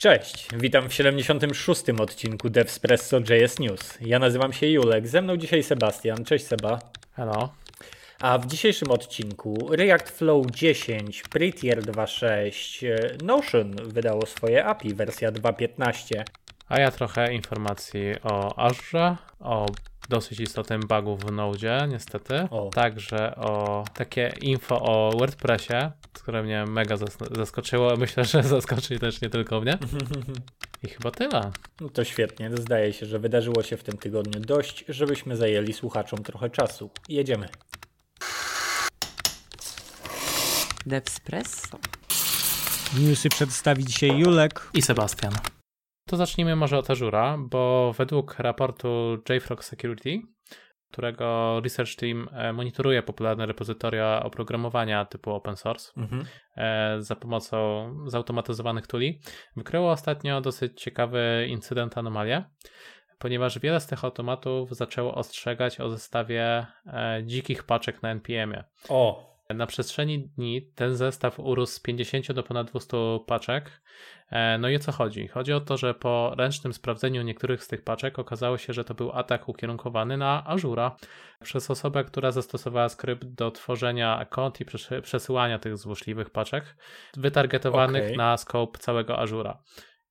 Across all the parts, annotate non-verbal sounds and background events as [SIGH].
Cześć, witam w 76. odcinku Devspresso JS News. Ja nazywam się Julek, ze mną dzisiaj Sebastian. Cześć Seba. Hello. A w dzisiejszym odcinku React Flow 10, Prettier 2.6, Notion wydało swoje API, wersja 2.15. A ja trochę informacji o Azure, o dosyć istotnym bugu w Node, niestety. O. Także o takie info o WordPressie, które mnie mega zaskoczyło. Myślę, że [LAUGHS] zaskoczy też nie tylko mnie. [LAUGHS] I chyba tyle. No to świetnie. Zdaje się, że wydarzyło się w tym tygodniu dość, żebyśmy zajęli słuchaczom trochę czasu. Jedziemy. Devspresso. Newsy przedstawi dzisiaj Julek i Sebastian. To zacznijmy może od Azura, bo według raportu JFrog Security, którego research team e, monitoruje popularne repozytoria oprogramowania typu open source mhm. E, za pomocą zautomatyzowanych tuli, wykryło ostatnio dosyć ciekawy incydent anomalię, ponieważ wiele z tych automatów zaczęło ostrzegać o zestawie e, dzikich paczek na NPM-ie. O! Na przestrzeni dni ten zestaw urósł z 50 do ponad 200 paczek. E, no i o co chodzi? Chodzi o to, że po ręcznym sprawdzeniu niektórych z tych paczek okazało się, że to był atak ukierunkowany na Azura przez osobę, która zastosowała skrypt do tworzenia kont i przesyłania tych złośliwych paczek wytargetowanych okay. na scope całego Azura.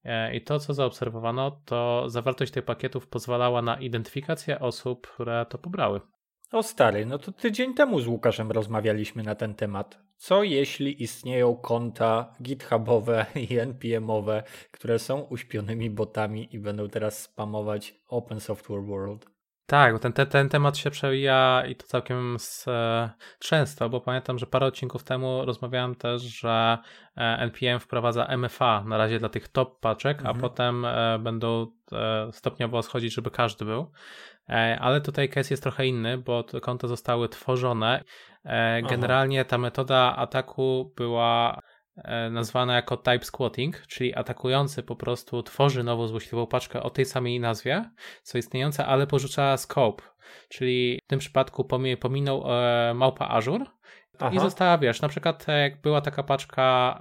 E, I to, co zaobserwowano, to zawartość tych pakietów pozwalała na identyfikację osób, które to pobrały. O stary, no to tydzień temu z Łukaszem rozmawialiśmy na ten temat. Co jeśli istnieją konta GitHubowe i NPMowe, które są uśpionymi botami i będą teraz spamować Open Software World? Tak, ten, ten, ten temat się przewija i to całkiem z, e, często, bo pamiętam, że parę odcinków temu rozmawiałem też, że e, NPM wprowadza MFA na razie dla tych top paczek, mhm. a potem e, będą stopniowo schodzić, żeby każdy był. E, ale tutaj case jest trochę inny, bo te konta zostały tworzone. E, generalnie ta metoda ataku była e, nazwana jako type squatting, czyli atakujący po prostu tworzy nową złośliwą paczkę o tej samej nazwie, co istniejące, ale porzuca scope, czyli w tym przypadku pominął małpa Azure Aha. I została, wiesz, na przykład jak była taka paczka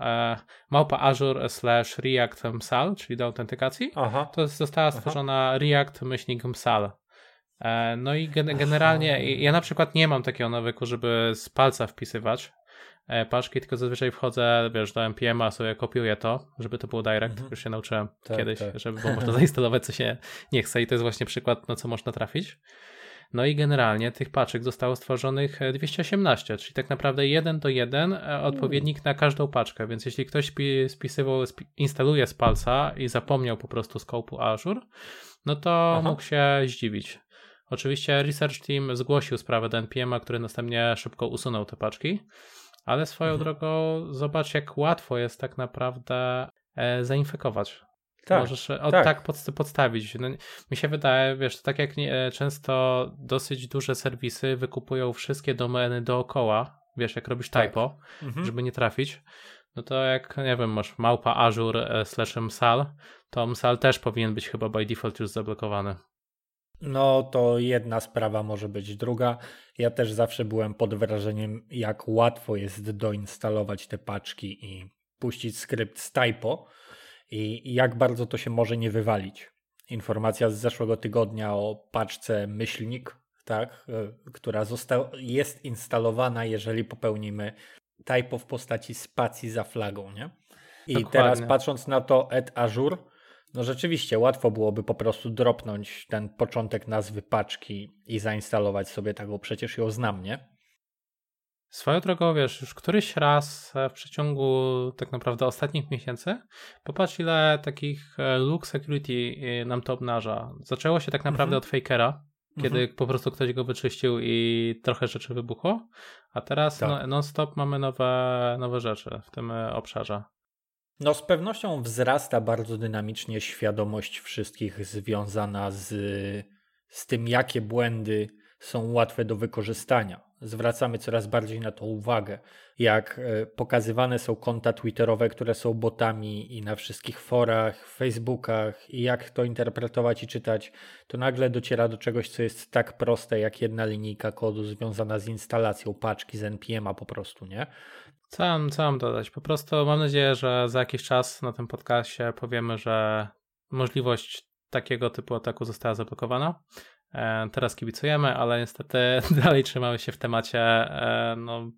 małpa Azure slash React MSAL, czyli do autentykacji, Aha. to została stworzona Aha. React myślnik MSAL. E, no i generalnie ja na przykład nie mam takiego nawyku, żeby z palca wpisywać e, paczki, tylko zazwyczaj wchodzę, wiesz, do NPM-a, sobie kopiuję to, żeby to było direct, mhm. już się nauczyłem tak, kiedyś, tak. żeby było można [LAUGHS] zainstalować, co się nie chce i to jest właśnie przykład, na co można trafić. No i generalnie tych paczek zostało stworzonych 218, czyli tak naprawdę jeden do jeden e, odpowiednik na każdą paczkę, więc jeśli ktoś spisywał, instaluje z palca i zapomniał po prostu skopu Azure, no to Aha. mógł się zdziwić. Oczywiście Research Team zgłosił sprawę do NPM-a, który następnie szybko usunął te paczki, ale swoją mhm. drogą zobacz, jak łatwo jest tak naprawdę e, zainfekować. Tak, Możesz od, tak. tak pod, podstawić. No, mi się wydaje, wiesz, tak jak nie, e, często dosyć duże serwisy wykupują wszystkie domeny dookoła, wiesz, jak robisz tak. typo, mhm. żeby nie trafić, no to jak, nie wiem, masz małpa Azure e, slash msal, to msal też powinien być chyba by default już zablokowany. No to jedna sprawa może być. Druga, ja też zawsze byłem pod wrażeniem, jak łatwo jest doinstalować te paczki i puścić skrypt z typo i jak bardzo to się może nie wywalić. Informacja z zeszłego tygodnia o paczce myślnik, tak, e, która została, jest instalowana, jeżeli popełnimy typo w postaci spacji za flagą, nie? I Dokładnie. teraz patrząc na to et Azure, no rzeczywiście łatwo byłoby po prostu dropnąć ten początek nazwy paczki i zainstalować sobie taką, przecież ją znam, nie? Swoją drogą, wiesz, już któryś raz e, w przeciągu tak naprawdę ostatnich miesięcy, popatrz ile takich e, look security e, nam to obnaża. Zaczęło się tak naprawdę mhm. od fakera, kiedy mhm. po prostu ktoś go wyczyścił i trochę rzeczy wybuchło, a teraz tak. no, non-stop mamy nowe, nowe rzeczy w tym obszarze. No z pewnością wzrasta bardzo dynamicznie świadomość wszystkich związana z, z tym, jakie błędy są łatwe do wykorzystania. Zwracamy coraz bardziej na to uwagę, jak e, pokazywane są konta Twitterowe, które są botami i na wszystkich forach, Facebookach i jak to interpretować i czytać, to nagle dociera do czegoś, co jest tak proste jak jedna linijka kodu związana z instalacją paczki z NPM-a po prostu, nie? Co mam, co mam dodać? Po prostu mam nadzieję, że za jakiś czas na tym podcastie powiemy, że możliwość takiego typu ataku została zablokowana. E, teraz kibicujemy, ale niestety [LAUGHS] dalej trzymamy się w temacie e, no,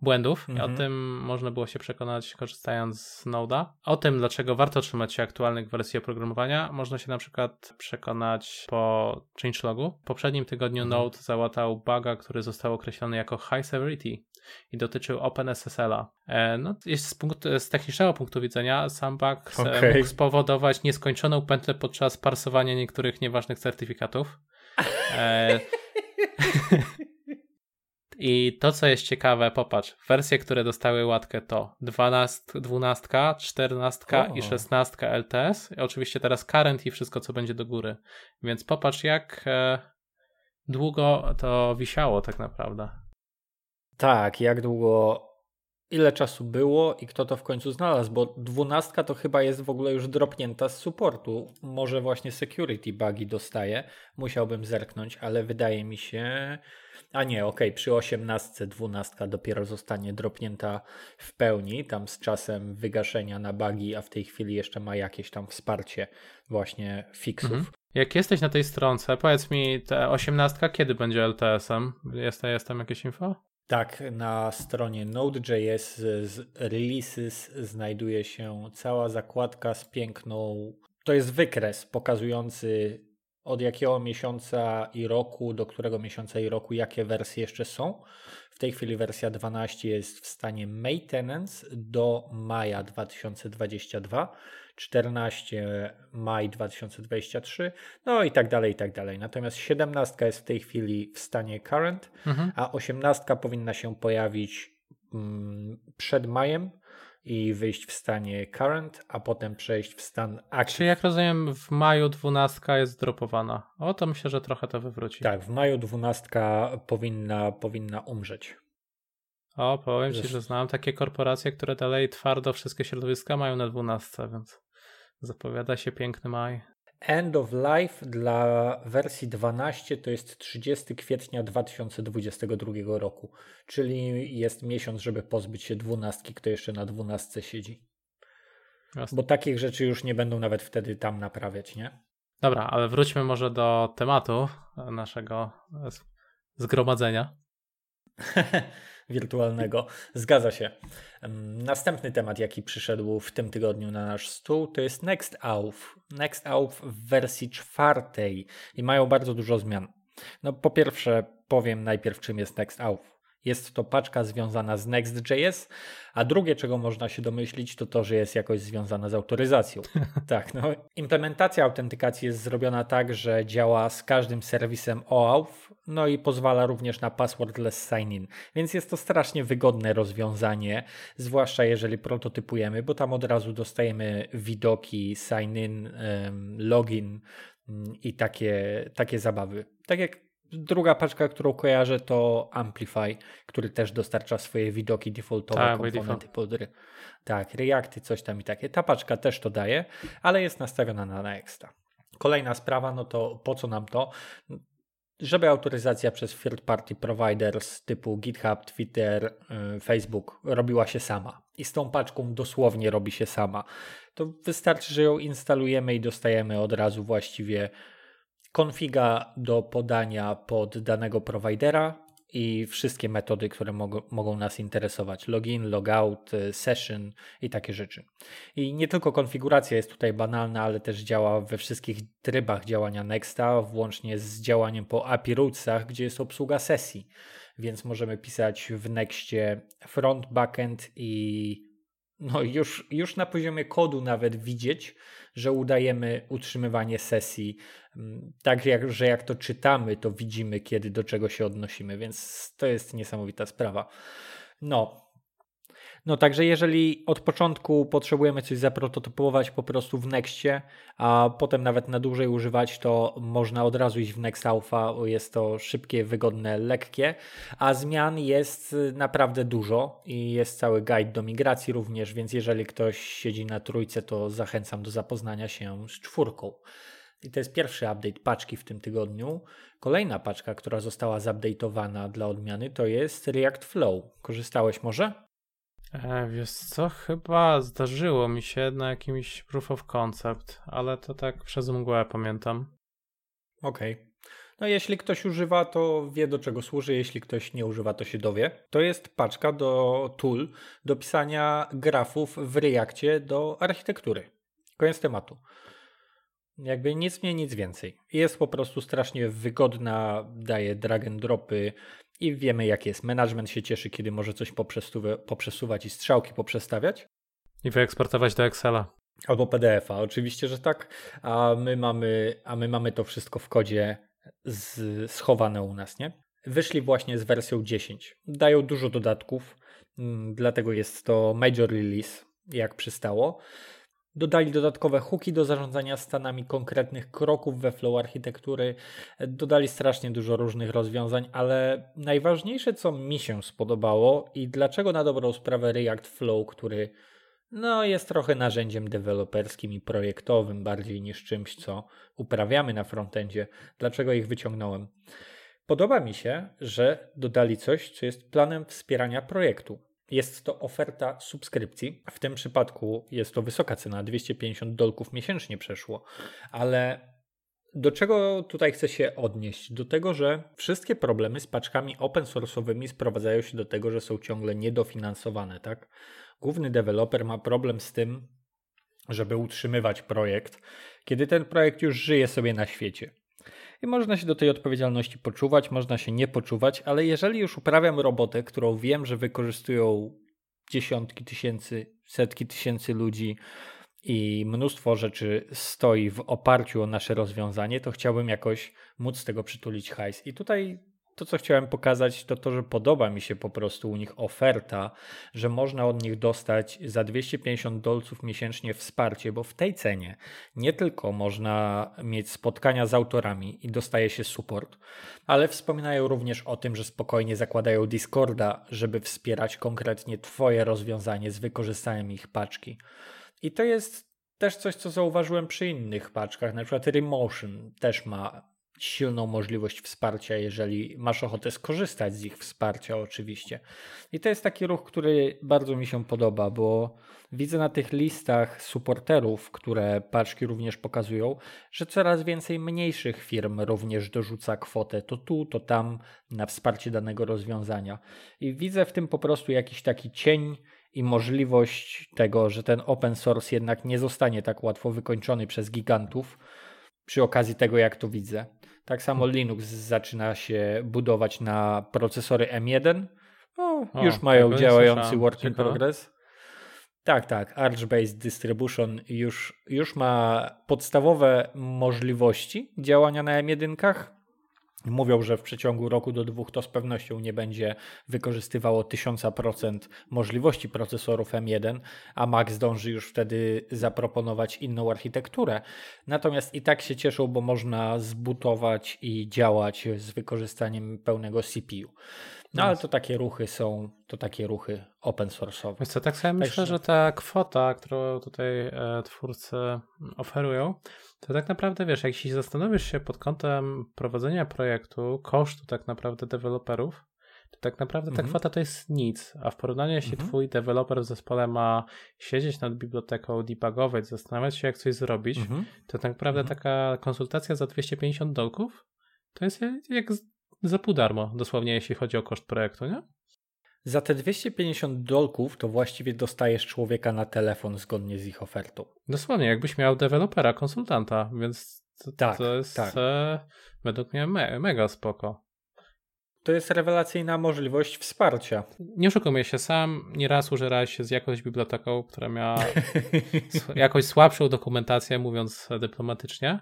błędów. I mhm. o tym można było się przekonać korzystając z Node'a. O tym, dlaczego warto trzymać się aktualnych wersji oprogramowania, można się na przykład przekonać po changelogu. W poprzednim tygodniu mhm. Node załatał buga, który został określony jako high severity i dotyczył OpenSSL-a. E, no, jest z, punktu, z technicznego punktu widzenia sam bug okay. mógł spowodować nieskończoną pętlę podczas parsowania niektórych nieważnych certyfikatów. E, [LAUGHS] I to, co jest ciekawe, popatrz, wersje, które dostały łatkę to 12, 12 14 o. i 16 LTS. I oczywiście teraz current i wszystko, co będzie do góry. Więc popatrz, jak e, długo to wisiało tak naprawdę. Tak, jak długo, ile czasu było i kto to w końcu znalazł, bo 12 to chyba jest w ogóle już dropnięta z supportu. Może właśnie security bugi dostaje. Musiałbym zerknąć, ale wydaje mi się, a nie, okej, okay, przy 18, 12 dopiero zostanie dropnięta w pełni, tam z czasem wygaszenia na bugi, a w tej chwili jeszcze ma jakieś tam wsparcie właśnie fixów. Mhm. Jak jesteś na tej stronce, powiedz mi, ta 18 kiedy będzie LTS-em? Jest, jest tam jakieś info? Tak, na stronie Node.js z releases znajduje się cała zakładka z piękną. To jest wykres pokazujący od jakiego miesiąca i roku, do którego miesiąca i roku, jakie wersje jeszcze są. W tej chwili wersja 12 jest w stanie maintenance do maja 2022, 14 maj 2023, no i tak dalej, i tak dalej. Natomiast 17 jest w tej chwili w stanie current, mhm. a 18 powinna się pojawić mm, przed majem i wyjść w stanie current, a potem przejść w stan active. Czyli jak rozumiem w maju 12 jest dropowana. O, to myślę, że trochę to wywróci. Tak, w maju 12 powinna, powinna umrzeć. O, powiem Ci, że znam takie korporacje, które dalej twardo wszystkie środowiska mają na 12, więc zapowiada się piękny maj. End of Life dla wersji 12 to jest 30 kwietnia 2022 roku, czyli jest miesiąc, żeby pozbyć się dwunastki, kto jeszcze na dwunastce siedzi. Jasne. Bo takich rzeczy już nie będą nawet wtedy tam naprawiać, nie? Dobra, ale wróćmy może do tematu naszego zgromadzenia. [LAUGHS] wirtualnego. Zgadza się. Następny temat, jaki przyszedł w tym tygodniu na nasz stół, to jest NextAuth. NextAuth w wersji czwartej i mają bardzo dużo zmian. No, po pierwsze, powiem najpierw, czym jest NextAuth. Jest to paczka związana z Next.js, a drugie, czego można się domyślić, to to, że jest jakoś związana z autoryzacją. [LAUGHS] tak, no. Implementacja autentykacji jest zrobiona tak, że działa z każdym serwisem OAuth, no i pozwala również na passwordless sign-in. Więc jest to strasznie wygodne rozwiązanie, zwłaszcza jeżeli prototypujemy, bo tam od razu dostajemy widoki, sign-in, login mm, i takie, takie zabawy. Tak jak Druga paczka, którą kojarzę, to Amplify, który też dostarcza swoje widoki defaultowe, tak, komponenty pod Tak, Reacty, coś tam i takie. Ta paczka też to daje, ale jest nastawiona na Nexta. Kolejna sprawa, no to po co nam to? Żeby autoryzacja przez third party providers typu GitHub, Twitter, yy, Facebook robiła się sama. I z tą paczką dosłownie robi się sama. To wystarczy, że ją instalujemy i dostajemy od razu właściwie konfiga do podania pod danego providera i wszystkie metody, które mogą, mogą nas interesować. Login, logout, y, session i takie rzeczy. I nie tylko konfiguracja jest tutaj banalna, ale też działa we wszystkich trybach działania Nexta, włącznie z działaniem po API Rootsach, gdzie jest obsługa sesji. Więc możemy pisać w Nextie front, backend i no już, już na poziomie kodu nawet widzieć, że udajemy utrzymywanie sesji, mm, tak jak, że jak to czytamy, to widzimy, kiedy do czego się odnosimy, więc to jest niesamowita sprawa. No, no także jeżeli od początku potrzebujemy coś zaprototypować po prostu w Nextie, a potem nawet na dłużej używać, to można od razu iść w Next Alpha, jest to szybkie, wygodne, lekkie, a zmian jest naprawdę dużo i jest cały guide do migracji również, więc jeżeli ktoś siedzi na trójce, to zachęcam do zapoznania się z czwórką. I to jest pierwszy update paczki w tym tygodniu. Kolejna paczka, która została zupdate'owana dla odmiany, to jest React Flow. Korzystałeś może? E, wiesz co, chyba zdarzyło mi się na jakimś proof of concept, ale to tak przez mgłę pamiętam. Okej. Okay. No jeśli ktoś używa, to wie do czego służy, jeśli ktoś nie używa, to się dowie. To jest paczka do tool do pisania grafów w Reakcie do architektury. Koniec tematu. Jakby nic mniej, nic więcej. Jest po prostu strasznie wygodna, daje drag and dropy i wiemy jak jest. Management się cieszy, kiedy może coś poprzesuwać i strzałki poprzestawiać. I wyeksportować do Excela. Albo PDF-a, oczywiście, że tak. A my mamy, a my mamy to wszystko w kodzie z, schowane u nas, nie? Wyszli właśnie z wersją 10. Dają dużo dodatków, mm, dlatego jest to major release, jak przystało. Dodali dodatkowe hooki do zarządzania stanami konkretnych kroków we flow architektury. Dodali strasznie dużo różnych rozwiązań, ale najważniejsze, co mi się spodobało i dlaczego na dobrą sprawę React Flow, który no, jest trochę narzędziem deweloperskim i projektowym bardziej niż czymś, co uprawiamy na frontendzie. Dlaczego ich wyciągnąłem? Podoba mi się, że dodali coś, co jest planem wspierania projektu. Jest to oferta subskrypcji. W tym przypadku jest to wysoka cena, 250 dolków miesięcznie przeszło, ale do czego tutaj chcę się odnieść? Do tego, że wszystkie problemy z paczkami open source'owymi sprowadzają się do tego, że są ciągle niedofinansowane, tak? Główny deweloper ma problem z tym, żeby utrzymywać projekt, kiedy ten projekt już żyje sobie na świecie. I można się do tej odpowiedzialności poczuwać, można się nie poczuwać, ale jeżeli już uprawiam robotę, którą wiem, że wykorzystują dziesiątki tysięcy, setki tysięcy ludzi i mnóstwo rzeczy stoi w oparciu o nasze rozwiązanie, to chciałbym jakoś móc z tego przytulić hajs. I tutaj to, co chciałem pokazać, to to, że podoba mi się po prostu u nich oferta, że można od nich dostać za 250 dolców miesięcznie wsparcie, bo w tej cenie nie tylko można mieć spotkania z autorami i dostaje się support, ale wspominają również o tym, że spokojnie zakładają Discorda, żeby wspierać konkretnie Twoje rozwiązanie z wykorzystaniem ich paczki. I to jest też coś, co zauważyłem przy innych paczkach, na przykład Remotion też ma silną możliwość wsparcia, jeżeli masz ochotę skorzystać z ich wsparcia, oczywiście. I to jest taki ruch, który bardzo mi się podoba, bo widzę na tych listach supporterów, które paczki również pokazują, że coraz więcej mniejszych firm również dorzuca kwotę to tu, to tam na wsparcie danego rozwiązania. I widzę w tym po prostu jakiś taki cień i możliwość tego, że ten open source jednak nie zostanie tak łatwo wykończony przez gigantów przy okazji tego, jak to widzę. Tak samo Linux zaczyna się budować na procesory M1. O, o już mają działający work in progress. Tak, tak. Arch-based distribution już, już ma podstawowe możliwości działania na M1. Mówią, że w przeciągu roku do dwóch to z pewnością nie będzie wykorzystywało 1000% możliwości procesorów M1, a Mac zdąży już wtedy zaproponować inną architekturę. Natomiast i tak się cieszą, bo można zbutować i działać z wykorzystaniem pełnego CPU. No ale to takie ruchy są, to takie ruchy open source'owe. Tak sobie myślę, że ta kwota, którą tutaj e, twórcy oferują, to tak naprawdę wiesz, jak się zastanowisz się pod kątem prowadzenia projektu, kosztu tak naprawdę deweloperów, to tak naprawdę ta mhm. kwota to jest nic, a w porównaniu jeśli mhm. twój deweloper w zespole ma siedzieć nad biblioteką, debugować, zastanawiać się jak coś zrobić, mhm. to tak naprawdę mhm. taka konsultacja za 250 dolków to jest jak za pół darmo, dosłownie jeśli chodzi o koszt projektu, nie? Za te 250 dolków to właściwie dostajesz człowieka na telefon zgodnie z ich ofertą. Dosłownie, jakbyś miał dewelopera, konsultanta, więc to, tak, to jest tak. e, według mnie me, mega spoko. To jest rewelacyjna możliwość wsparcia. Nie oszukujmy się, sam nieraz użerałeś się z jakąś biblioteką, która miała [LAUGHS] jakoś słabszą dokumentację, mówiąc dyplomatycznie,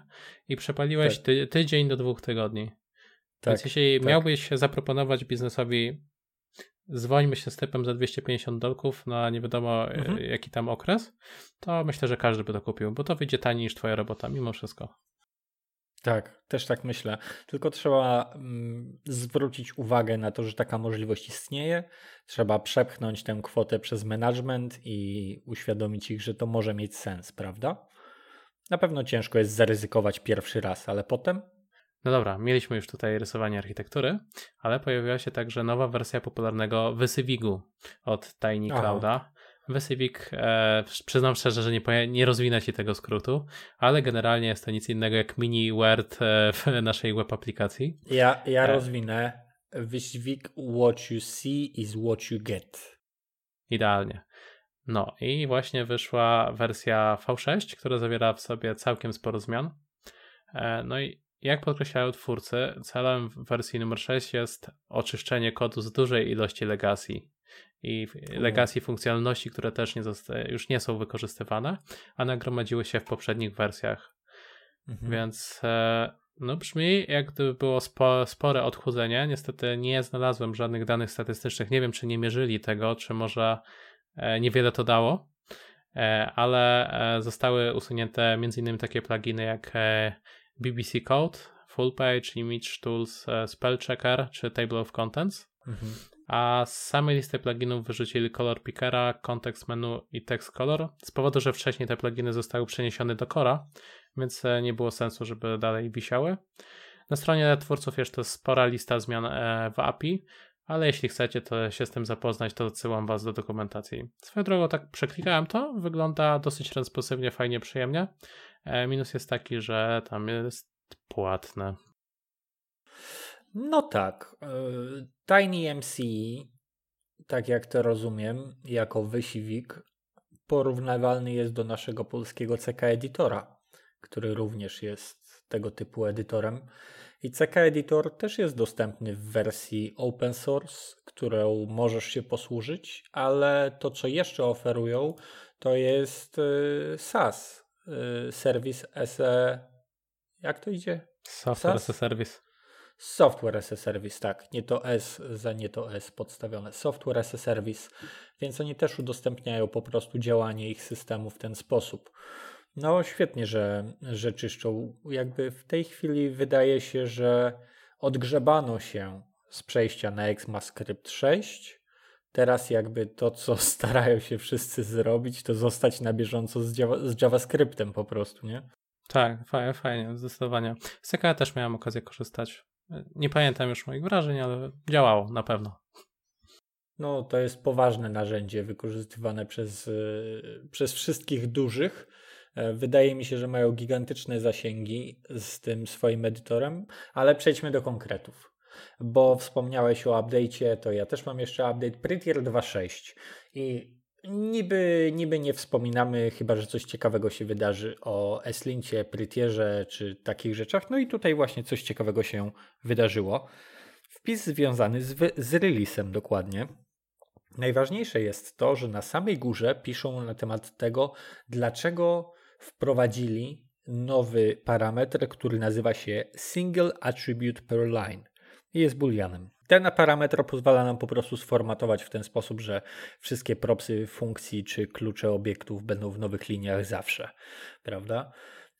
i przepaliłeś tak. ty, tydzień do dwóch tygodni. Tak, Więc jeśli tak. miałbyś zaproponować biznesowi zwolnimy się z typem za 250 dolków na nie wiadomo e, mhm. jaki tam okres, to myślę, że każdy by to kupił, bo to wyjdzie taniej niż twoja robota mimo wszystko. Tak, też tak myślę. Tylko trzeba mm, zwrócić uwagę na to, że taka możliwość istnieje. Trzeba przepchnąć tę kwotę przez management i uświadomić ich, że to może mieć sens, prawda? Na pewno ciężko jest zaryzykować pierwszy raz, ale potem No dobra, mieliśmy już tutaj rysowanie architektury, ale pojawiła się także nowa wersja popularnego Wysywigu od Tiny Clouda. Wysywik, e, przyznam szczerze, że nie, nie rozwinę ci tego skrótu, ale generalnie jest to nic innego jak mini Word e, w naszej web aplikacji. Ja, ja e. rozwinę. Wysywik what you see is what you get. Idealnie. No i właśnie wyszła wersja V6, która zawiera w sobie całkiem sporo zmian. E, no i jak podkreślają twórcy, celem wersji numer 6 jest oczyszczenie kodu z dużej ilości legacy i legacy funkcjonalności, które też nie już nie są wykorzystywane, a nagromadziły się w poprzednich wersjach. Mhm. Więc e, no brzmi jak gdyby było spo, spore odchudzenie. Niestety nie znalazłem żadnych danych statystycznych. Nie wiem, czy nie mierzyli tego, czy może e, niewiele to dało, e, ale zostały usunięte m.in. takie pluginy jak BBC Code, Full Page, Image Tools, Spell Checker czy Table of Contents. Mhm a z samej listy pluginów wyrzucili Color Pickera, Context Menu i Text Color, z powodu, że wcześniej te pluginy zostały przeniesione do Cora, więc e, nie było sensu, żeby dalej wisiały. Na stronie twórców jeszcze spora lista zmian e, w API, ale jeśli chcecie to się z tym zapoznać, to odsyłam Was do dokumentacji. Swoją drogą tak przeklikałem to, wygląda dosyć responsywnie, fajnie, przyjemnie. E, minus jest taki, że tam jest płatne. No tak. Tiny MC, tak jak to rozumiem, jako wysiwik, porównywalny jest do naszego polskiego CK Editora, który również jest tego typu edytorem. I CK Editor też jest dostępny w wersji open source, którą możesz się posłużyć, ale to, co jeszcze oferują, to jest y, SaaS, y, Service as a. Jak to idzie? Software as a Service. Software as a Service, tak, nie to S za nie to S podstawione. Software as a Service, więc oni też udostępniają po prostu działanie ich systemu w ten sposób. No świetnie, że, że czyszczą. Jakby w tej chwili wydaje się, że odgrzebano się z przejścia na ECMAScript 6. Teraz jakby to, co [LAUGHS] starają się wszyscy zrobić, to zostać na bieżąco z, Java, z JavaScriptem po prostu, nie? Tak, fajnie, fajnie, zdecydowanie. Z CK też miałem okazję korzystać. Nie pamiętam już moich wrażeń, ale działało na pewno. No, to jest poważne narzędzie wykorzystywane przez, e, przez wszystkich dużych. E, wydaje mi się, że mają gigantyczne zasięgi z tym swoim edytorem, ale przejdźmy do konkretów. Bo wspomniałeś o update'cie, to ja też mam jeszcze update Prettier 2.6 i Niby, niby nie wspominamy, chyba że coś ciekawego się wydarzy o Eslincie, Prytierze czy takich rzeczach. No i tutaj właśnie coś ciekawego się wydarzyło. Wpis związany z, z releasem dokładnie. Najważniejsze jest to, że na samej górze piszą na temat tego, dlaczego wprowadzili nowy parametr, który nazywa się Single Attribute Per Line i jest booleanem. Ten parametr pozwala nam po prostu sformatować w ten sposób, że wszystkie propsy funkcji czy klucze obiektów będą w nowych liniach zawsze, prawda?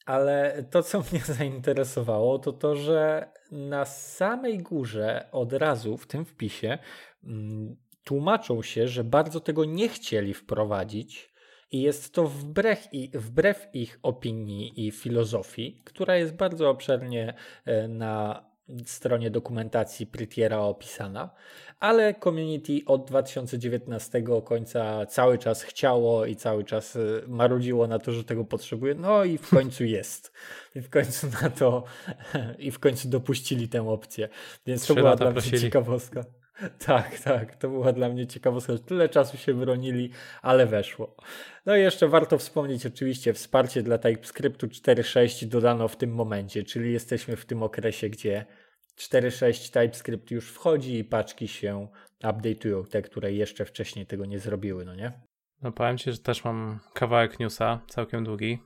Ale to, co mnie [LAUGHS] zainteresowało, to to, że na samej górze od razu w tym wpisie mm, tłumaczą się, że bardzo tego nie chcieli wprowadzić, i jest to wbrew, wbrew ich opinii i filozofii, która jest bardzo obszernie e, na stronie dokumentacji Prettiera opisana, ale community od 2019 końca cały czas chciało i cały czas y, marudziło na to, że tego potrzebuje. No i w końcu [LAUGHS] jest. I w końcu na to [LAUGHS] i w końcu dopuścili tę opcję. Więc to była dla mnie ciekawostka. [LAUGHS] Tak, tak, to była dla mnie ciekawostka, tyle czasu się bronili, ale weszło. No i jeszcze warto wspomnieć oczywiście wsparcie dla TypeScriptu 4.6 dodano w tym momencie, czyli jesteśmy w tym okresie, gdzie 4.6 TypeScript już wchodzi i paczki się update'ują, te, które jeszcze wcześniej tego nie zrobiły, no nie? No powiem Ci, że też mam kawałek newsa, całkiem długi.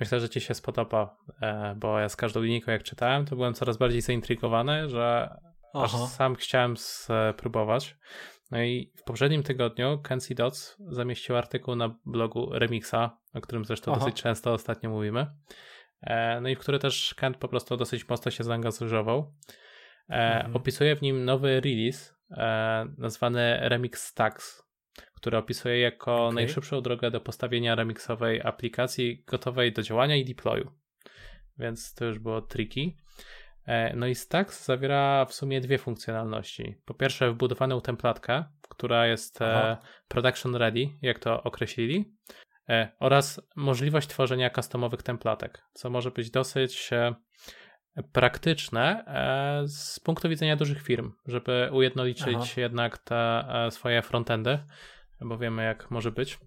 Myślę, że Ci się spodoba, e, bo ja z każdą linijką jak czytałem, to byłem coraz bardziej zaintrygowany, że Aha. aż sam chciałem spróbować. No i w poprzednim tygodniu Kenzie Dots zamieścił artykuł na blogu Remixa, o którym zresztą Aha. dosyć często ostatnio mówimy. E, no i w który też Kent po prostu dosyć mocno się zaangażował. E, mhm. Opisuje w nim nowy release e, nazwany Remix Stacks, który opisuje jako okay. najszybszą drogę do postawienia remixowej aplikacji gotowej do działania i deployu. Więc to już było tricky. No i Stacks zawiera w sumie dwie funkcjonalności. Po pierwsze, wbudowaną templatkę, która jest Aha. production ready, jak to określili, oraz możliwość tworzenia customowych templatek, co może być dosyć praktyczne e, z punktu widzenia dużych firm, żeby ujednolicić Aha. jednak te e, swoje frontendy, bo wiemy jak może być.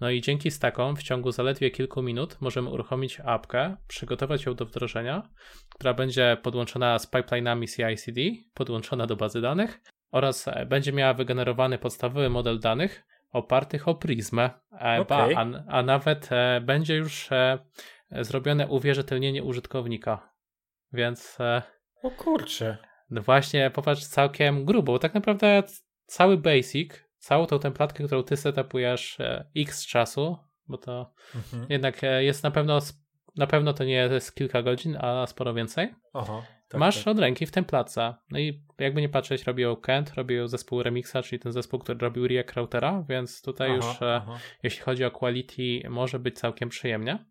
No i dzięki stackom w ciągu zaledwie kilku minut możemy uruchomić apkę, przygotować ją do wdrożenia, która będzie podłączona z pipelinami CI/CD, podłączona do bazy danych oraz e, będzie miała wygenerowany podstawowy model danych opartych o Prismę, okay. a, a, nawet będzie już zrobione uwierzytelnienie użytkownika. Więc. E, o kurczę. No właśnie, popatrz, całkiem grubo, bo tak naprawdę cały basic, całą tą templatkę, którą ty setupujesz e, x czasu, bo to mhm. jednak e, jest na pewno, na pewno to nie jest kilka godzin, a sporo więcej. Aha, tak, Masz tak. od ręki w templatce. No i jakby nie patrzeć, robi ją Kent, robi ją zespół Remixa, czyli ten zespół, który robił React Routera, więc tutaj aha, już aha. jeśli chodzi o quality, może być całkiem przyjemnie.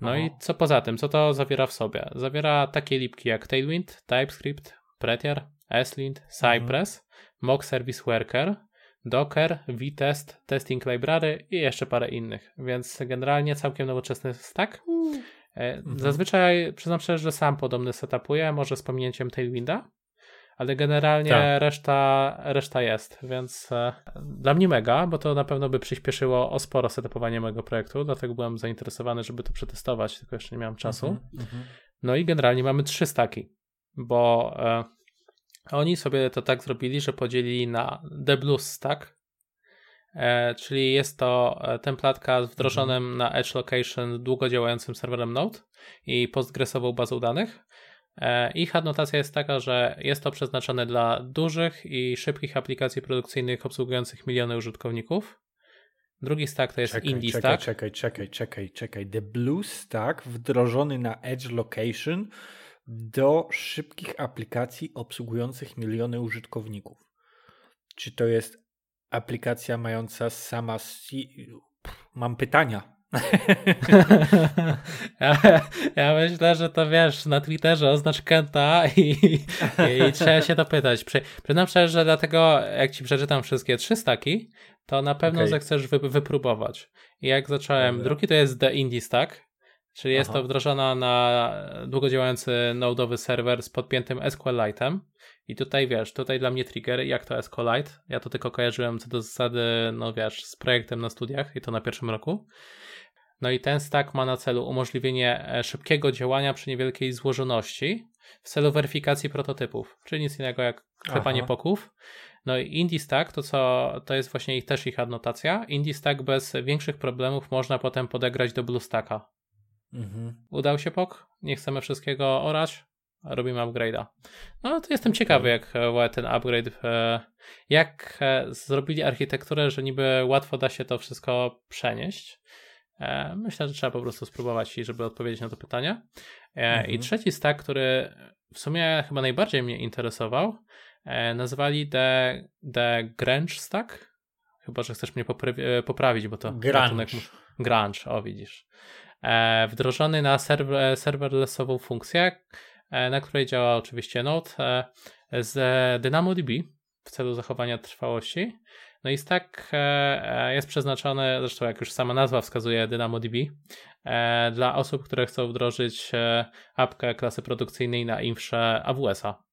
No Aha. i co poza tym, co to zawiera w sobie? Zawiera takie lipki jak Tailwind, TypeScript, Prettier, Slint, Cypress, mhm. Mock Service Worker, Docker, VTest, Testing Library i jeszcze parę innych, więc generalnie całkiem nowoczesny stack. E, mhm. Zazwyczaj przyznam szczerze, że sam podobny setupuję, może z pominięciem Tailwinda, ale generalnie tak. reszta, reszta jest, więc e, dla mnie mega, bo to na pewno by przyspieszyło o sporo setupowanie mojego projektu, dlatego byłem zainteresowany, żeby to przetestować, tylko jeszcze nie miałem czasu. Mm -hmm. No i generalnie mamy trzy staki, bo e, oni sobie to tak zrobili, że podzielili na The Blues Stack, e, czyli jest to e, templatka z wdrożonym -hmm. na Edge Location długo działającym serwerem Node i postgresową bazą danych E, ich adnotacja jest taka, że jest to przeznaczone dla dużych i szybkich aplikacji produkcyjnych obsługujących miliony użytkowników. Drugi stack to jest czekaj, Indie czekaj, Stack. Czekaj, czekaj, czekaj, czekaj. The Blue Stack wdrożony na Edge Location do szybkich aplikacji obsługujących miliony użytkowników. Czy to jest aplikacja mająca sama. Mam pytania. [LAUGHS] ja, ja, myślę, że to wiesz, na Twitterze oznacz Kenta i, i, i trzeba się to pytać. Przy, przyznam szczerze, że dlatego jak ci przeczytam wszystkie trzy staki, to na pewno okay. zechcesz wy, wypróbować. I jak zacząłem, drugi to jest The Indie Stack, czyli Aha. jest to wdrożona na długo działający nodowy serwer z podpiętym SQLite'em. I tutaj wiesz, tutaj dla mnie trigger, jak to SQLite. Ja to tylko kojarzyłem co do zasady, no wiesz, z projektem na studiach i to na pierwszym roku. No i ten stack ma na celu umożliwienie e, szybkiego działania przy niewielkiej złożoności w celu weryfikacji prototypów, czyli nic innego jak klepanie Aha. poków. No i Indie Stack to co, to jest właśnie ich, też ich adnotacja. Indie Stack bez większych problemów można potem podegrać do BlueStacka. Mhm. Udał się pok? Nie chcemy wszystkiego orać? Robimy upgrade'a. No to jestem ciekawy, jak e, ten upgrade, e, jak zrobili architekturę, że niby łatwo da się to wszystko przenieść. E, myślę, że trzeba po prostu spróbować, żeby odpowiedzieć na to pytanie. E, mhm. I trzeci stack, który w sumie chyba najbardziej mnie interesował, e, nazwali The, the Grange Stack. Chyba, że chcesz mnie poprawić, bo to Grunge. Grunge, o widzisz. Wdrożony na serwer, serverlessową funkcję, na której działa oczywiście Node z DynamoDB w celu zachowania trwałości. No i stack e, e, jest przeznaczony, zresztą jak już sama nazwa wskazuje, DynamoDB, e, dla osób, które chcą wdrożyć apkę klasy produkcyjnej na infrze AWS-a.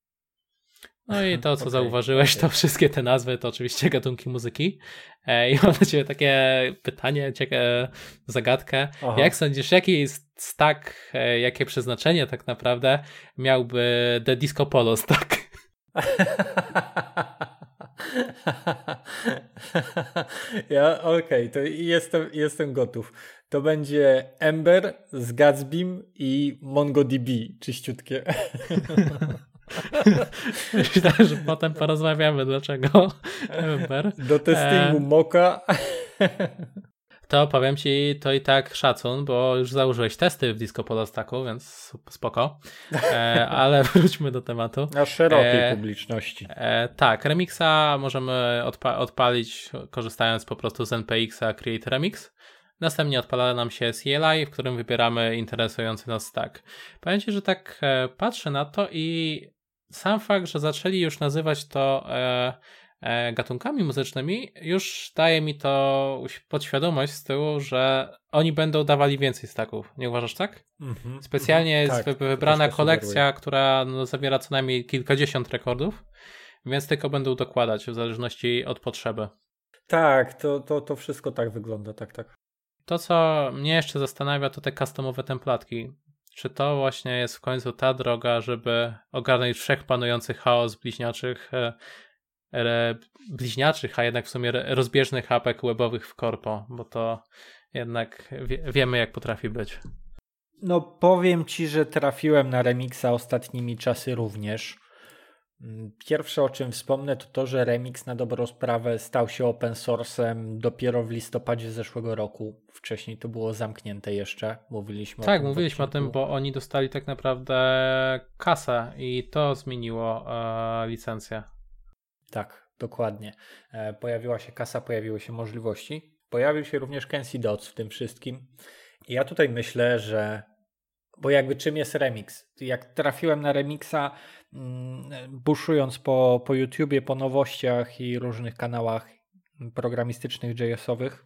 No i to, co okay, zauważyłeś, okay. to wszystkie te nazwy to oczywiście gatunki muzyki. I mam do Ciebie takie pytanie, ciekawe zagadkę. Aha. Jak sądzisz, jaki stack, jakie przeznaczenie tak naprawdę miałby The Disco Polo stack? [LAUGHS] [LAUGHS] ja, okej, okay, to jestem, jestem gotów. To będzie Ember z Gatsbym i MongoDB, czyściutkie. [LAUGHS] [LAUGHS] Myślę, że potem porozmawiamy, dlaczego. [LAUGHS] Do testingu e... Moka. To powiem ci, to i tak szacun, bo już założyłeś testy w Disco Polo Stacku, więc spoko. E, [LAUGHS] ale wróćmy do tematu. Na szerokiej e, publiczności. E, tak, Remixa możemy odpa odpalić korzystając po prostu z NPX-a Create Remix. Następnie odpala nam się CLI, w którym wybieramy interesujący nas stack. Powiem Ci, że tak e, patrzę na to i sam fakt, że zaczęli już nazywać to e, e, gatunkami muzycznymi, już daje mi to podświadomość z tyłu, że oni będą dawali więcej staków. Nie uważasz tak? Mhm, Specjalnie jest tak, wybrana kolekcja, która no, zawiera co najmniej kilkadziesiąt rekordów, więc tylko będą dokładać w zależności od potrzeby. Tak, to, to, to wszystko tak wygląda, tak, tak. To, co mnie jeszcze zastanawia, to te customowe templatki. Czy to właśnie jest w końcu ta droga, żeby ogarnąć wszechpanujący chaos bliźniaczych, e, bliźniaczych, a jednak w sumie rozbieżnych apek webowych w korpo, bo to jednak wie, wiemy, jak potrafi być. No, powiem ci, że trafiłem na remixa ostatnimi czasy również. Mm, pierwsze o czym wspomnę to to, że Remix na dobrą sprawę stał się open source'em dopiero w listopadzie zeszłego roku. Wcześniej to było zamknięte jeszcze, mówiliśmy tak, o tym. Tak, mówiliśmy o tym, bo oni dostali tak naprawdę kasę i to zmieniło e, licencję. Tak, dokładnie. E, pojawiła się kasa, pojawiły się możliwości. Pojawił się również Kenzie Dots w tym wszystkim. I ja tutaj myślę, że bo jakby czym jest remix? Jak trafiłem na remixa, buszując po, po YouTubie, po nowościach i różnych kanałach programistycznych JS-owych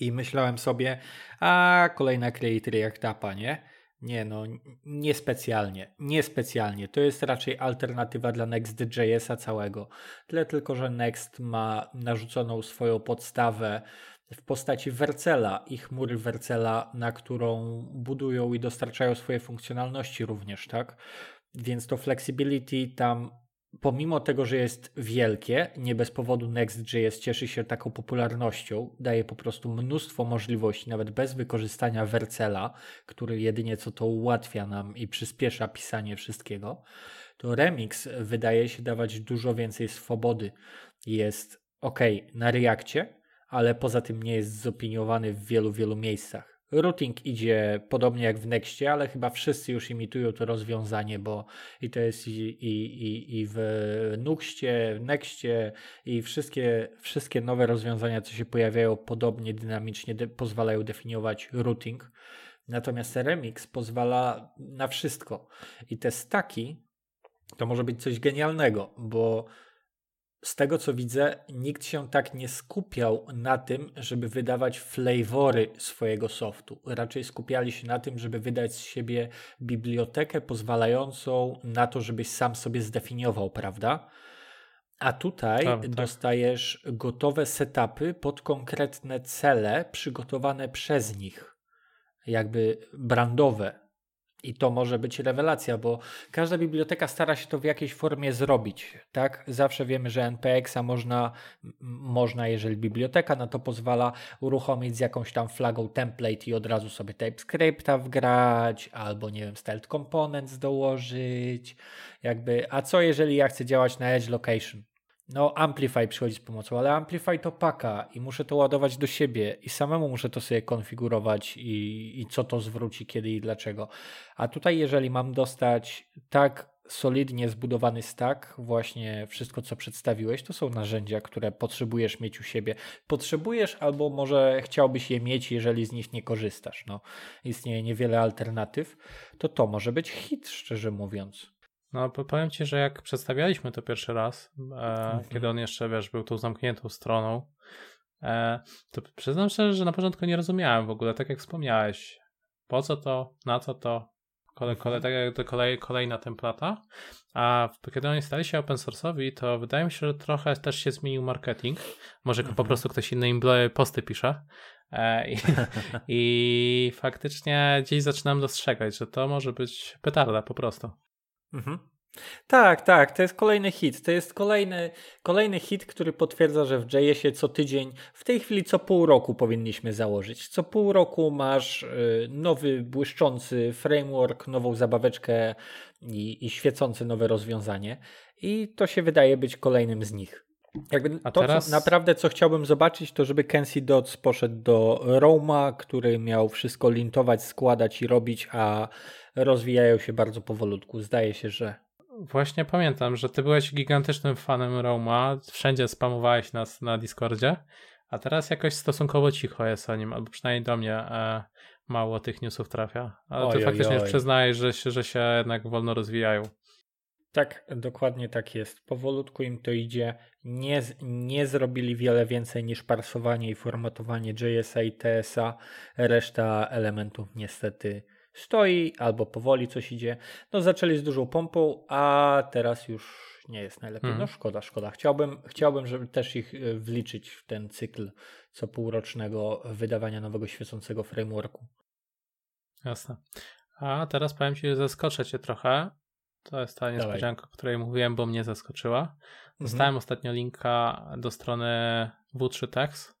i myślałem sobie, a kolejna Creator jak tapa, nie? Nie no, niespecjalnie, niespecjalnie. To jest raczej alternatywa dla Next.jsa całego. Tyle tylko, że Next ma narzuconą swoją podstawę w postaci Wercela i chmury Wercela, na którą budują i dostarczają swoje funkcjonalności również, tak? Więc to flexibility tam, pomimo tego, że jest wielkie, nie bez powodu Next.js cieszy się taką popularnością, daje po prostu mnóstwo możliwości, nawet bez wykorzystania Wercela, który jedynie co to ułatwia nam i przyspiesza pisanie wszystkiego, to Remix wydaje się dawać dużo więcej swobody. Jest ok, na Reakcie ale poza tym nie jest zopiniowany w wielu, wielu miejscach. Routing idzie podobnie jak w Nextie, ale chyba wszyscy już imitują to rozwiązanie, bo i to jest i, i, i, i w Nuxtie, w Nextie i wszystkie, wszystkie nowe rozwiązania, co się pojawiają podobnie dynamicznie de pozwalają definiować routing. Natomiast Remix pozwala na wszystko. I te staki to może być coś genialnego, bo z tego co widzę, nikt się tak nie skupiał na tym, żeby wydawać flavory swojego softu. Raczej skupiali się na tym, żeby wydać z siebie bibliotekę pozwalającą na to, żebyś sam sobie zdefiniował, prawda? A tutaj tak, tak. dostajesz gotowe setupy pod konkretne cele przygotowane przez nich, jakby brandowe, i to może być rewelacja, bo każda biblioteka stara się to w jakiejś formie zrobić. Tak? Zawsze wiemy, że NPX-a można, można, jeżeli biblioteka na to pozwala, uruchomić z jakąś tam flagą template i od razu sobie TypeScripta wgrać, albo nie wiem, styled components dołożyć. Jakby, a co jeżeli ja chcę działać na edge location? No Amplify przychodzi z pomocą, ale Amplify to paka i muszę to ładować do siebie i samemu muszę to sobie konfigurować i, i co to zwróci, kiedy i dlaczego. A tutaj jeżeli mam dostać tak solidnie zbudowany stack, właśnie wszystko co przedstawiłeś, to są narzędzia, które potrzebujesz mieć u siebie. Potrzebujesz albo może chciałbyś je mieć, jeżeli z nich nie korzystasz. No, istnieje niewiele alternatyw, to to może być hit, szczerze mówiąc. No, powiem ci, że jak przedstawialiśmy to pierwszy raz, e, mhm. kiedy on jeszcze, wiesz, był tą zamkniętą stroną, e, to przyznam szczerze, że na początku nie rozumiałem w ogóle, tak jak wspomniałeś, po co to, na co to, kolej, kolej, mhm. tak jak to kolej, kolejna templata, a kiedy oni stali się open source'owi, to wydaje mi się, że trochę też się zmienił marketing, może mhm. po prostu ktoś inny im posty pisze, e, i, [LAUGHS] I faktycznie gdzieś zaczynam dostrzegać, że to może być petarda po prostu. Mhm. Tak, tak, to jest kolejny hit. To jest kolejny, kolejny hit, który potwierdza, że w JS-ie co tydzień, w tej chwili co pół roku powinniśmy założyć. Co pół roku masz y, nowy, błyszczący framework, nową zabaweczkę i, i świecące nowe rozwiązanie. I to się wydaje być kolejnym z nich. Jakby A to, teraz... co, naprawdę co chciałbym zobaczyć, to żeby Kenzie Dots poszedł do Roma, który miał wszystko lintować, składać i robić, a rozwijają się bardzo powolutku. Zdaje się, że. Właśnie pamiętam, że ty byłeś gigantycznym fanem Roma, wszędzie spamowałeś nas na Discordzie, A teraz jakoś stosunkowo cicho jest o nim, albo przynajmniej do mnie e, mało tych newsów trafia. Ale oj, ty faktycznie oj. przyznajesz, że się, że się jednak wolno rozwijają. Tak, dokładnie tak jest. Powolutku im to idzie. Nie, nie zrobili wiele więcej niż parsowanie i formatowanie JSA i TSA. Reszta elementów niestety stoi albo powoli coś idzie. No zaczęli z dużą pompą, a teraz już nie jest najlepiej. No szkoda, szkoda. Chciałbym, chciałbym, żeby też ich e, wliczyć w ten cykl co półrocznego wydawania nowego świecącego frameworku. Jasne. A teraz powiem Ci, że zaskoczę Cię trochę. To jest ta niespodzianka, o której mówiłem, bo mnie zaskoczyła. Mhm. Dostałem mhm. ostatnio linka do strony W3Tex,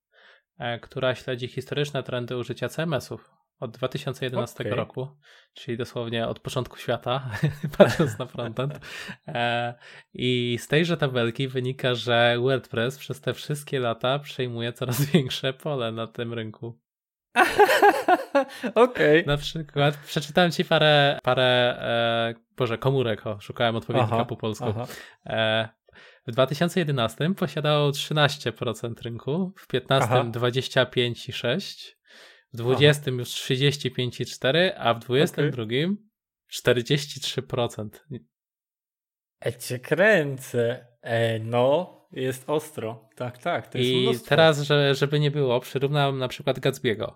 e, która śledzi historyczne trendy użycia CMS-ów od 2011 okay. roku, czyli dosłownie od początku świata, [LAUGHS] patrząc na frontend. E, I z tejże tabelki wynika, że WordPress przez te wszystkie lata przejmuje coraz [LAUGHS] większe pole na tym rynku. [LAUGHS] Okej. Okay. Na przykład przeczytałem ci parę, parę e, Boże, komórek, o, szukałem odpowiednika aha, po polsku. E, w 2011 posiadało 13% rynku, w 15 25,6%, w 20 aha. już 35,4%, a w 22 okay. 43%. E, cię kręcę. E, no, jest ostro. Tak, tak. To jest I mnóstwo. teraz, że, żeby nie było, przyrównam na przykład Gatsby'ego.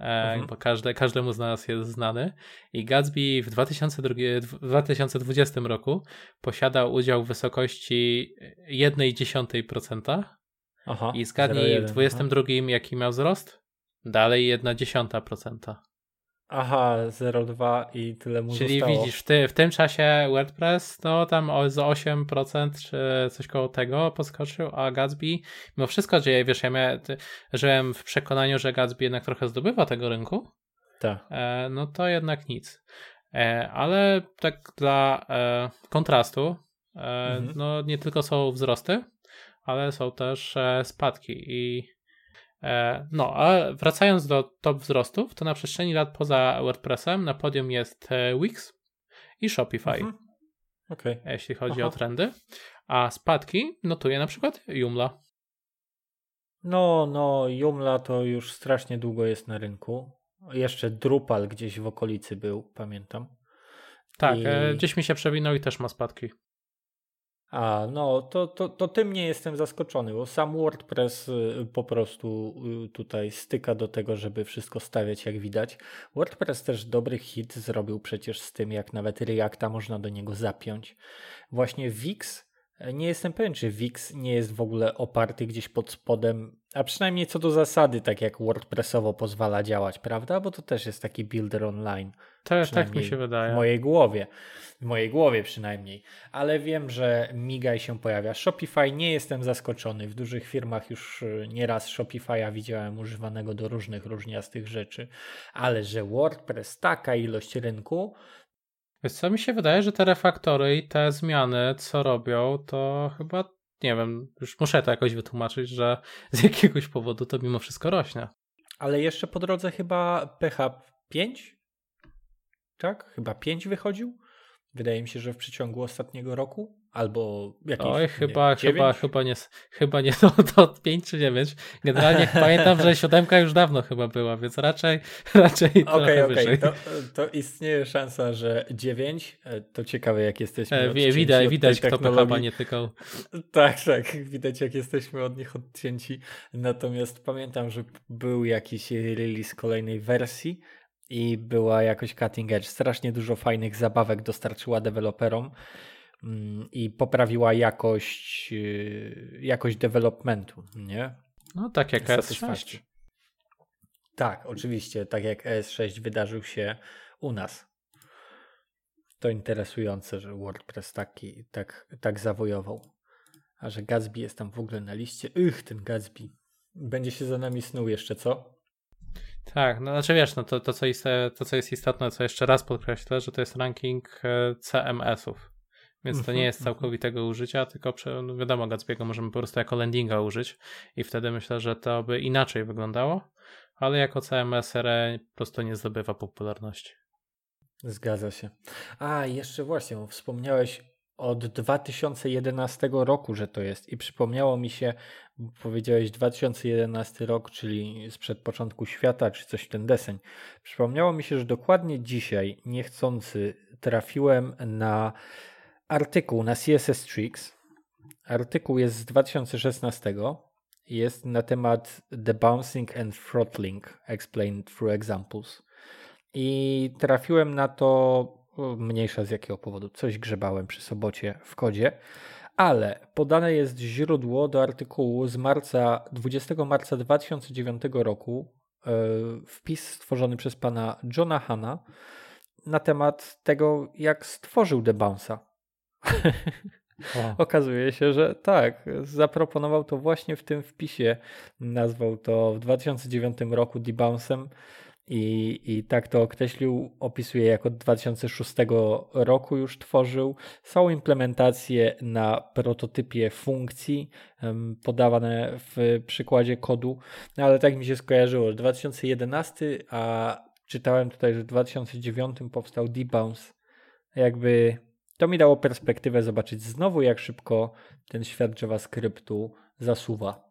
E, mhm. bo każde, każdemu z nas jest znany. I Gatsby w 2002, 2020 roku posiadał udział w wysokości 1,1%. Aha, I zgadnij w 2022 jaki miał wzrost? Dalej 1,1%. Aha, 0,2 i tyle mu Czyli zostało. widzisz, w, ty, w tym czasie WordPress no tam o, z 8% czy coś koło tego podskoczył, a Gatsby mimo wszystko, że wiesz, ja miałem, żyłem w przekonaniu, że Gatsby jednak trochę zdobywa tego rynku, tak. E, no to jednak nic. E, ale tak dla e, kontrastu, e, mhm. no nie tylko są wzrosty, ale są też e, spadki i no, a wracając do top wzrostów, to na przestrzeni lat poza WordPressem na podium jest e, Wix i Shopify. Mhm. Okay. Jeśli chodzi Aha. o trendy. A spadki notuje na przykład Joomla. No, no, Joomla to już strasznie długo jest na rynku. Jeszcze Drupal gdzieś w okolicy był, pamiętam. Tak, I... E, gdzieś mi się przewinął i też ma spadki. A, no to, to, to tym nie jestem zaskoczony, bo sam WordPress y, po prostu y, tutaj styka do tego, żeby wszystko stawiać jak widać. WordPress też dobry hit zrobił przecież z tym, jak nawet Reacta można do niego zapiąć. Właśnie Wix, nie jestem pewien, czy Wix nie jest w ogóle oparty gdzieś pod spodem, a przynajmniej co do zasady, tak jak WordPressowo pozwala działać, prawda? Bo to też jest taki builder online. To, tak mi się wydaje. W mojej głowie w mojej głowie przynajmniej, ale wiem, że Migaj się pojawia. Shopify nie jestem zaskoczony. W dużych firmach już e, nieraz Shopify'a widziałem używanego do różnych różniastych rzeczy, ale że WordPress, taka ilość rynku. Wiesz co, mi się wydaje, że te refaktory i te zmiany, co robią, to chyba, nie wiem, już muszę to jakoś wytłumaczyć, że [LAUGHS] z jakiegoś powodu to mimo wszystko rośnie. Ale jeszcze po drodze chyba PH 5? Tak? Chyba 5 wychodził? Wydaje mi się, że w przeciągu ostatniego roku albo jakiś, Oj, chyba, nie, chyba, chyba nie, chyba [LAUGHS] nie to, to 5 czy 9. Generalnie [LAUGHS] pamiętam, że siódemka już dawno chyba była, więc raczej, [LAUGHS] raczej Okej, okej, okay, to, to istnieje szansa, że 9, e, to ciekawe jak jesteśmy e, Widać, widać kto chyba nie tykał. Tak, tak, widać jak jesteśmy od nich odcięci. Natomiast pamiętam, że był jakiś release kolejnej wersji, i była jakoś cutting edge. Strasznie dużo fajnych zabawek dostarczyła deweloperom i poprawiła jakość, y, jakość developmentu, nie? No tak jak ES6. Tak, oczywiście, tak jak ES6 wydarzył się u nas. To interesujące, że WordPress taki, tak, tak zawojował. A że Gatsby jest tam w ogóle na liście. Ych, ten Gatsby. Będzie się za nami snuł jeszcze, co? Tak, no znaczy wiesz, no to, to, co jest, to co jest istotne, co jeszcze raz podkreślę, że to jest ranking e, CMS-ów. Więc to nie jest mhm, mhm. całkowitego użycia, tylko no wiadomo, Gatsby'ego możemy po prostu jako landinga użyć i wtedy myślę, że to by inaczej wyglądało, ale jako CMS RE po prostu nie zdobywa popularności. Zgadza się. A, jeszcze właśnie, wspomniałeś od 2011 roku, że to jest. I przypomniało mi się, powiedziałeś 2011 rok, czyli sprzed początku świata, czy coś w ten deseń. Przypomniało mi się, że dokładnie dzisiaj, niechcący, trafiłem na artykuł na CSS Tricks. Artykuł jest z 2016. Jest na temat debouncing and throttling explained through examples. I trafiłem na to mniejsza z jakiego powodu, coś grzebałem przy sobocie w kodzie, ale podane jest źródło do artykułu z marca 20 marca 2009 roku, e, wpis stworzony przez pana Johna Hanna na temat tego, jak stworzył [LAUGHS] Okazuje się, że tak, zaproponował to właśnie w tym wpisie. Nazwał to w 2009 roku Debounce'em i, I tak to określił, opisuje jak od 2006 roku już tworzył. Są implementacje na prototypie funkcji podawane w przykładzie kodu, no ale tak mi się skojarzyło, 2011, a czytałem tutaj, że w 2009 powstał Debounce. Jakby to mi dało perspektywę zobaczyć znowu, jak szybko ten świat JavaScriptu zasuwa.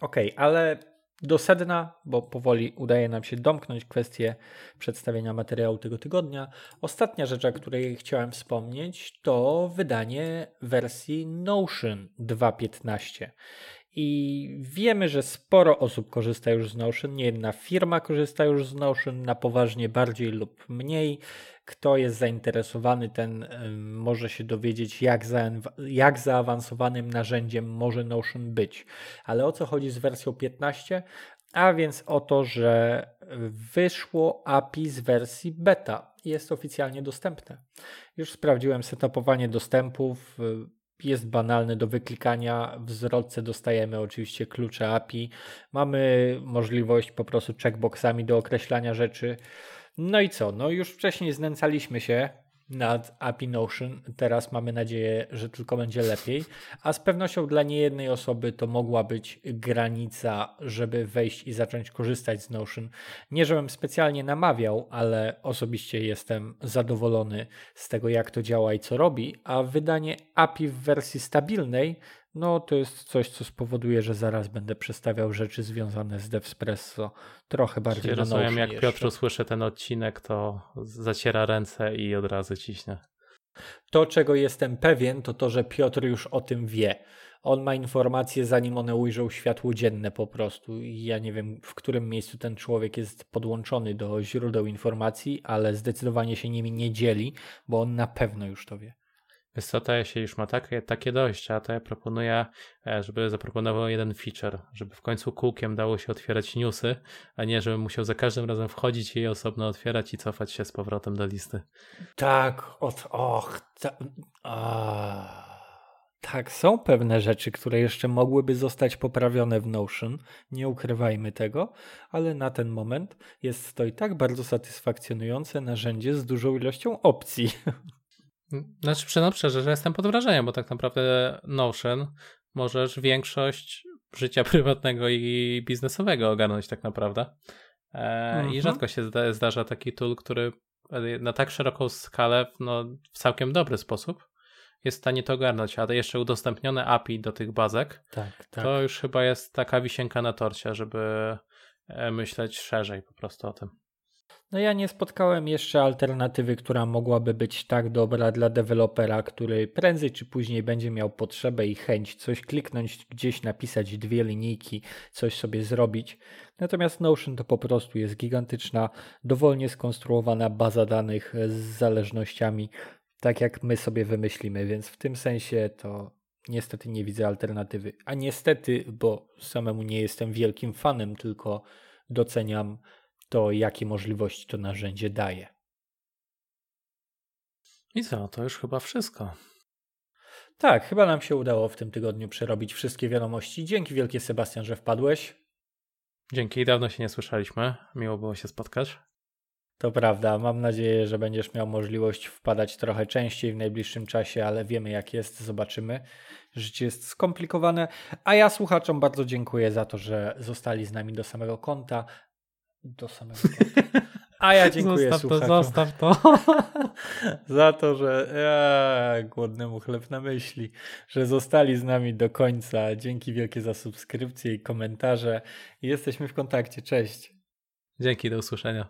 Ok, ale do sedna, bo powoli udaje nam się domknąć kwestię przedstawienia materiału tego tygodnia. Ostatnia rzecz, o której chciałem wspomnieć, to wydanie wersji Notion 2.15. I wiemy, że sporo osób korzysta już z Notion. Nie jedna firma korzysta już z Notion na poważnie bardziej lub mniej. Kto jest zainteresowany, ten może się dowiedzieć, jak, za, jak zaawansowanym narzędziem może Notion być. Ale o co chodzi z wersją 15? A więc o to, że wyszło API z wersji beta. Jest oficjalnie dostępne. Już sprawdziłem setupowanie dostępów jest banalny do wyklikania. W zwrotce dostajemy oczywiście klucze API. Mamy możliwość po prostu checkboxami do określania rzeczy. No i co? No już wcześniej znęcaliśmy się nad API Notion. Teraz mamy nadzieję, że tylko będzie lepiej. A z pewnością dla niejednej osoby to mogła być granica, żeby wejść i zacząć korzystać z Notion. Nie, żebym specjalnie namawiał, ale osobiście jestem zadowolony z tego, jak to działa i co robi. A wydanie API w wersji stabilnej no to jest coś, co spowoduje, że zaraz będę przestawiał rzeczy związane z DevSpresso trochę bardziej Czyli na rozumiem, jak jeszcze. Piotr usłyszy ten odcinek, to zaciera ręce i od razu ciśnie. To, czego jestem pewien, to to, że Piotr już o tym wie. On ma informacje, zanim one ujrzą światło dzienne po prostu. Ja nie wiem, w którym miejscu ten człowiek jest podłączony do źródeł informacji, ale zdecydowanie się nimi nie dzieli, bo on na pewno już to wie. To jeśli już ma takie, takie dojścia, to ja proponuję, e, żeby zaproponował jeden feature, żeby w końcu kółkiem dało się otwierać newsy, a nie, żeby musiał za każdym razem wchodzić i je osobno otwierać i cofać się z powrotem do listy. Tak, od, och, ta, a, tak, są pewne rzeczy, które jeszcze mogłyby zostać poprawione w Notion, nie ukrywajmy tego, ale na ten moment jest to i tak bardzo satysfakcjonujące narzędzie z dużą ilością opcji. [LAUGHS] Znaczy, przyznam szczerze, że jestem pod wrażeniem, bo tak naprawdę Notion możesz większość życia [LAUGHS] prywatnego i biznesowego ogarnąć tak naprawdę. E, mhm. I rzadko się zdarza taki tool, który na tak szeroką skalę no, w całkiem dobry sposób jest w stanie to ogarnąć, a jeszcze udostępnione API do tych bazek, tak, tak. to już chyba jest taka wisienka na torcie, żeby e, myśleć szerzej po prostu o tym. No ja nie spotkałem jeszcze alternatywy, która mogłaby być tak dobra dla dewelopera, który prędzej czy później będzie miał potrzebę i chęć coś kliknąć, gdzieś napisać dwie linijki, coś sobie zrobić. Natomiast Notion to po prostu jest gigantyczna, dowolnie skonstruowana baza danych z zależnościami, tak jak my sobie wymyślimy, więc w tym sensie to niestety nie widzę alternatywy. A niestety, bo samemu nie jestem wielkim fanem, tylko doceniam to jakie możliwości to narzędzie daje. I co, to już chyba wszystko. Tak, chyba nam się udało w tym tygodniu przerobić wszystkie wiadomości. Dzięki wielkie Sebastian, że wpadłeś. Dzięki, dawno się nie słyszeliśmy. Miło było się spotkać. To prawda, mam nadzieję, że będziesz miał możliwość wpadać trochę częściej w najbliższym czasie, ale wiemy jak jest, zobaczymy. Życie jest skomplikowane, a ja słuchaczom bardzo dziękuję za to, że zostali z nami do samego konta do samego A ja [LAUGHS] dziękuję Zostaw to, słuchaczom zostaw to. [LAUGHS] za to, że ja, głodnemu chleb na myśli, że zostali z nami do końca. Dzięki wielkie za subskrypcję i komentarze. Jesteśmy w kontakcie. Cześć. Dzięki, do usłyszenia.